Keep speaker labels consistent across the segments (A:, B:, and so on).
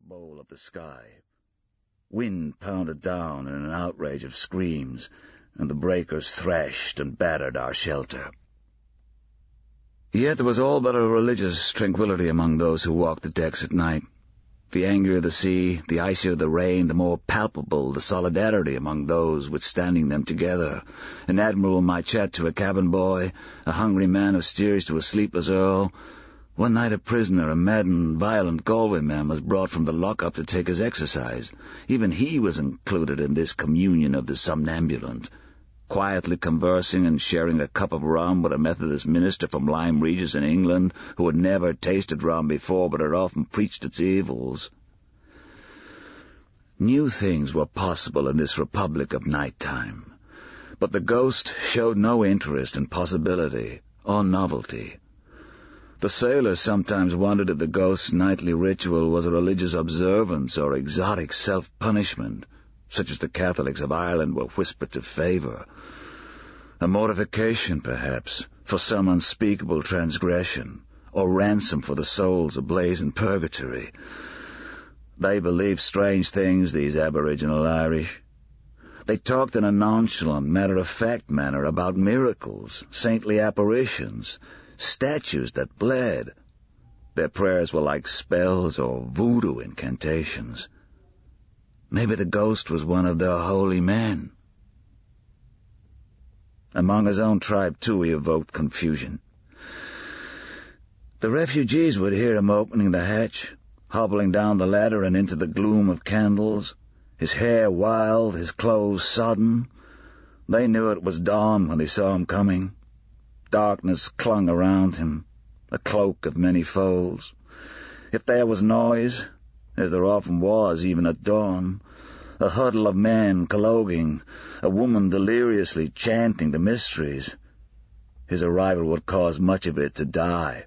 A: bowl of the sky. Wind pounded down in an outrage of screams, and the breakers thrashed and battered our shelter. Yet there was all but a religious tranquility among those who walked the decks at night. The angrier the sea, the icier the rain, the more palpable the solidarity among those withstanding them together. An admiral might chat to a cabin boy, a hungry man of steerage to a sleepless earl. One night a prisoner, a maddened, violent Galway man, was brought from the lock-up to take his exercise. Even he was included in this communion of the somnambulant quietly conversing and sharing a cup of rum with a Methodist minister from Lyme Regis in England who had never tasted rum before but had often preached its evils. New things were possible in this republic of night time, but the ghost showed no interest in possibility or novelty. The sailors sometimes wondered if the ghost's nightly ritual was a religious observance or exotic self-punishment, such as the Catholics of Ireland were whispered to favour. A mortification, perhaps, for some unspeakable transgression, or ransom for the souls ablaze in purgatory. They believed strange things, these aboriginal Irish. They talked in a nonchalant, matter-of-fact manner about miracles, saintly apparitions, statues that bled. Their prayers were like spells or voodoo incantations. Maybe the ghost was one of their holy men. Among his own tribe, too, he evoked confusion. The refugees would hear him opening the hatch, hobbling down the ladder and into the gloom of candles, his hair wild, his clothes sodden. They knew it was dawn when they saw him coming. Darkness clung around him, a cloak of many folds. If there was noise, as there often was even at dawn, a huddle of men colloguing, a woman deliriously chanting the mysteries. His arrival would cause much of it to die.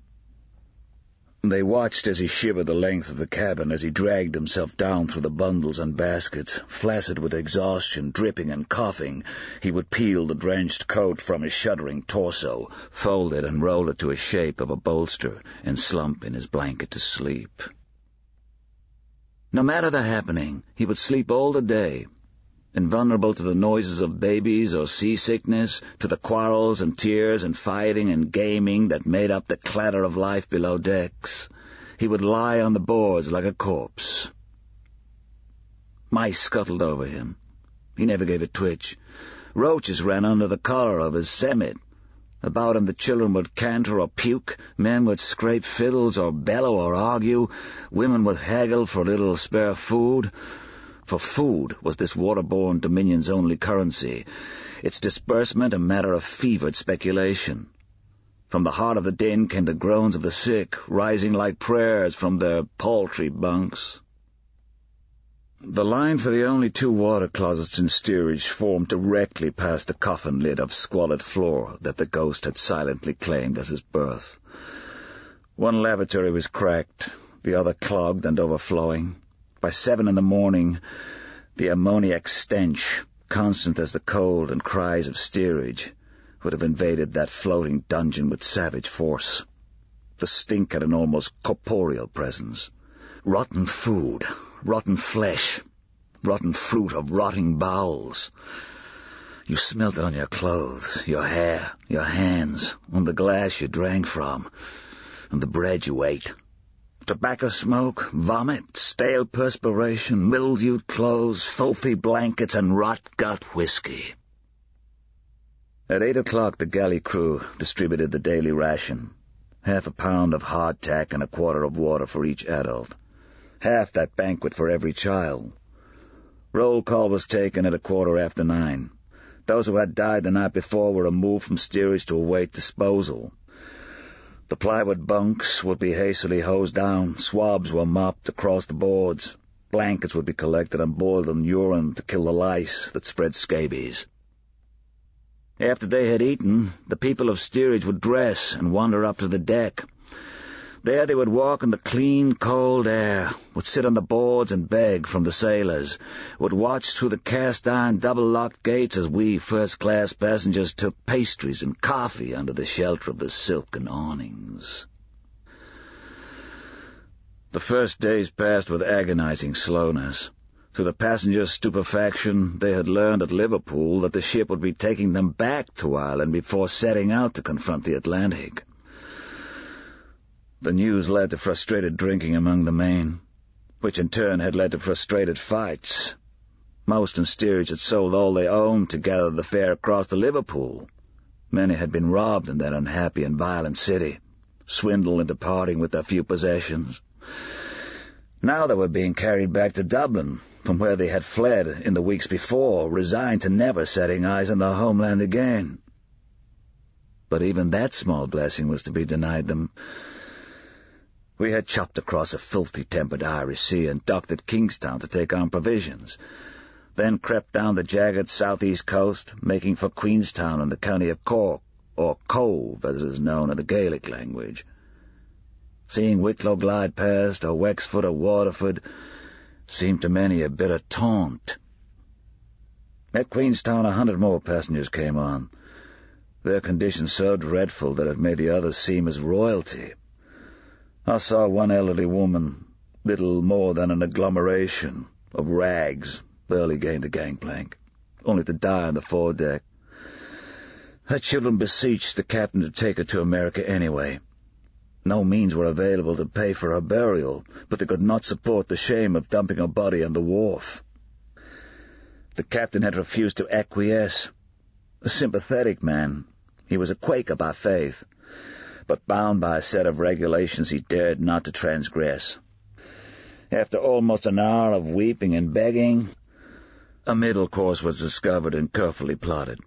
A: They watched as he shivered the length of the cabin, as he dragged himself down through the bundles and baskets. Flaccid with exhaustion, dripping and coughing, he would peel the drenched coat from his shuddering torso, fold it and roll it to a shape of a bolster, and slump in his blanket to sleep. No matter the happening, he would sleep all the day, invulnerable to the noises of babies or seasickness, to the quarrels and tears and fighting and gaming that made up the clatter of life below decks. He would lie on the boards like a corpse. Mice scuttled over him. He never gave a twitch. Roaches ran under the collar of his semit. About him the children would canter or puke, men would scrape fiddles or bellow or argue, women would haggle for a little spare food. For food was this waterborne dominion's only currency, its disbursement a matter of fevered speculation. From the heart of the din came the groans of the sick, rising like prayers from their paltry bunks. The line for the only two water closets in steerage formed directly past the coffin lid of squalid floor that the ghost had silently claimed as his berth. One lavatory was cracked, the other clogged and overflowing. By seven in the morning, the ammoniac stench, constant as the cold and cries of steerage, would have invaded that floating dungeon with savage force. The stink had an almost corporeal presence. Rotten food, rotten flesh, rotten fruit of rotting bowels. You smelt it on your clothes, your hair, your hands, on the glass you drank from, on the bread you ate. Tobacco smoke, vomit, stale perspiration, mildewed clothes, filthy blankets, and rot-gut whiskey. At eight o'clock the galley crew distributed the daily ration. Half a pound of hardtack and a quarter of water for each adult half that banquet for every child. Roll call was taken at a quarter after nine. Those who had died the night before were removed from steerage to await disposal. The plywood bunks would be hastily hosed down, swabs were mopped across the boards, blankets would be collected and boiled in urine to kill the lice that spread scabies. After they had eaten, the people of steerage would dress and wander up to the deck. There they would walk in the clean, cold air, would sit on the boards and beg from the sailors, would watch through the cast-iron double-locked gates as we first-class passengers took pastries and coffee under the shelter of the silken awnings. The first days passed with agonizing slowness. To the passengers' stupefaction, they had learned at Liverpool that the ship would be taking them back to Ireland before setting out to confront the Atlantic. The news led to frustrated drinking among the main, which in turn had led to frustrated fights. Most in steerage had sold all they owned to gather the fare across to Liverpool. Many had been robbed in that unhappy and violent city, swindled into parting with their few possessions. Now they were being carried back to Dublin, from where they had fled in the weeks before, resigned to never setting eyes on their homeland again. But even that small blessing was to be denied them. We had chopped across a filthy-tempered Irish Sea and docked at Kingstown to take on provisions, then crept down the jagged southeast coast, making for Queenstown in the county of Cork, or Cobh, as it is known in the Gaelic language. Seeing Wicklow glide past, or Wexford or Waterford, seemed to many a bitter taunt. At Queenstown a hundred more passengers came on, their condition so dreadful that it made the others seem as royalty. I saw one elderly woman, little more than an agglomeration of rags, barely gained the gangplank, only to die on the foredeck. Her children beseeched the captain to take her to America anyway. No means were available to pay for her burial, but they could not support the shame of dumping her body on the wharf. The captain had refused to acquiesce. A sympathetic man, he was a Quaker by faith, but bound by a set of regulations he dared not to transgress. After almost an hour of weeping and begging, a middle course was discovered and carefully plotted.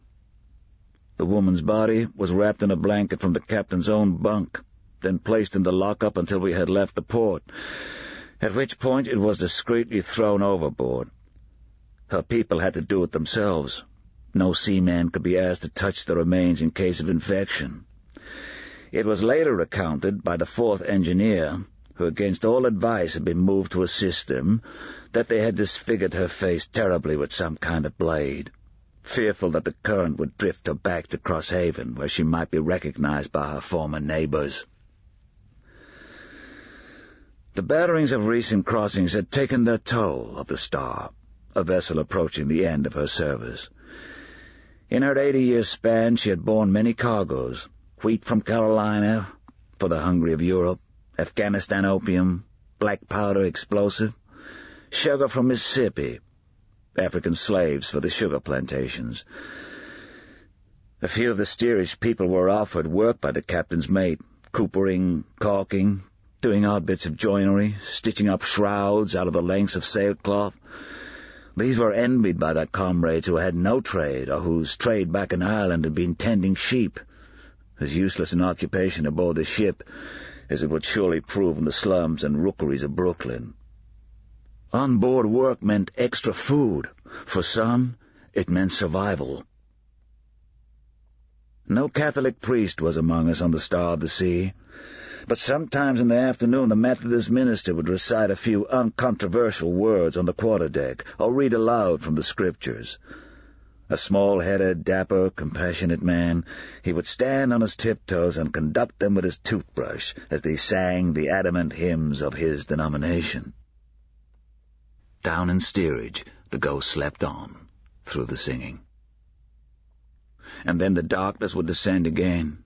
A: The woman's body was wrapped in a blanket from the captain's own bunk then placed in the lockup until we had left the port, at which point it was discreetly thrown overboard. Her people had to do it themselves. No seaman could be asked to touch the remains in case of infection. It was later recounted by the fourth engineer, who against all advice had been moved to assist them, that they had disfigured her face terribly with some kind of blade, fearful that the current would drift her back to Crosshaven, where she might be recognized by her former neighbors. The batterings of recent crossings had taken their toll of the Star, a vessel approaching the end of her service. In her eighty-year span she had borne many cargoes, wheat from Carolina for the hungry of Europe, Afghanistan opium, black powder explosive, sugar from Mississippi, African slaves for the sugar plantations. A few of the steerage people were offered work by the captain's mate, coopering, caulking, doing odd bits of joinery, stitching up shrouds out of the lengths of sailcloth. These were envied by their comrades who had no trade, or whose trade back in Ireland had been tending sheep, as useless an occupation aboard the ship as it would surely prove in the slums and rookeries of Brooklyn. On-board work meant extra food. For some, it meant survival. No Catholic priest was among us on the Star of the Sea, but sometimes in the afternoon the Methodist minister would recite a few uncontroversial words on the quarterdeck, or read aloud from the Scriptures. A small-headed, dapper, compassionate man, he would stand on his tiptoes and conduct them with his toothbrush as they sang the adamant hymns of his denomination. Down in steerage, the ghost slept on, through the singing. And then the darkness would descend again,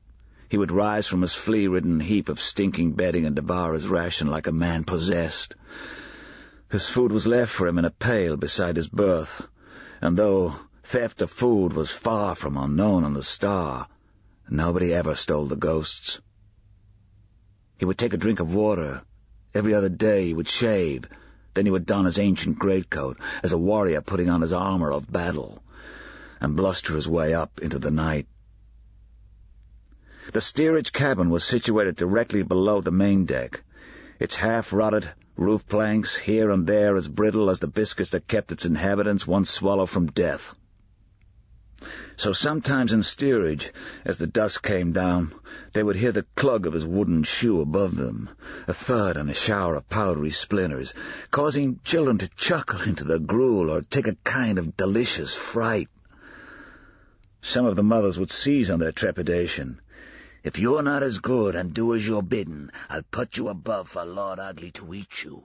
A: he would rise from his flea-ridden heap of stinking bedding and devour his ration like a man possessed. His food was left for him in a pail beside his berth, and though theft of food was far from unknown on the Star, nobody ever stole the ghosts. He would take a drink of water. Every other day he would shave. Then he would don his ancient greatcoat, as a warrior putting on his armour of battle, and bluster his way up into the night. The steerage cabin was situated directly below the main deck, its half-rotted roof planks here and there as brittle as the biscuits that kept its inhabitants one swallow from death. So sometimes in steerage, as the dusk came down, they would hear the clug of his wooden shoe above them, a thud and a shower of powdery splinters, causing children to chuckle into their gruel or take a kind of delicious fright. Some of the mothers would seize on their trepidation, If you're not as good and do as you're bidden, I'll put you above for Lord Ugly to eat you.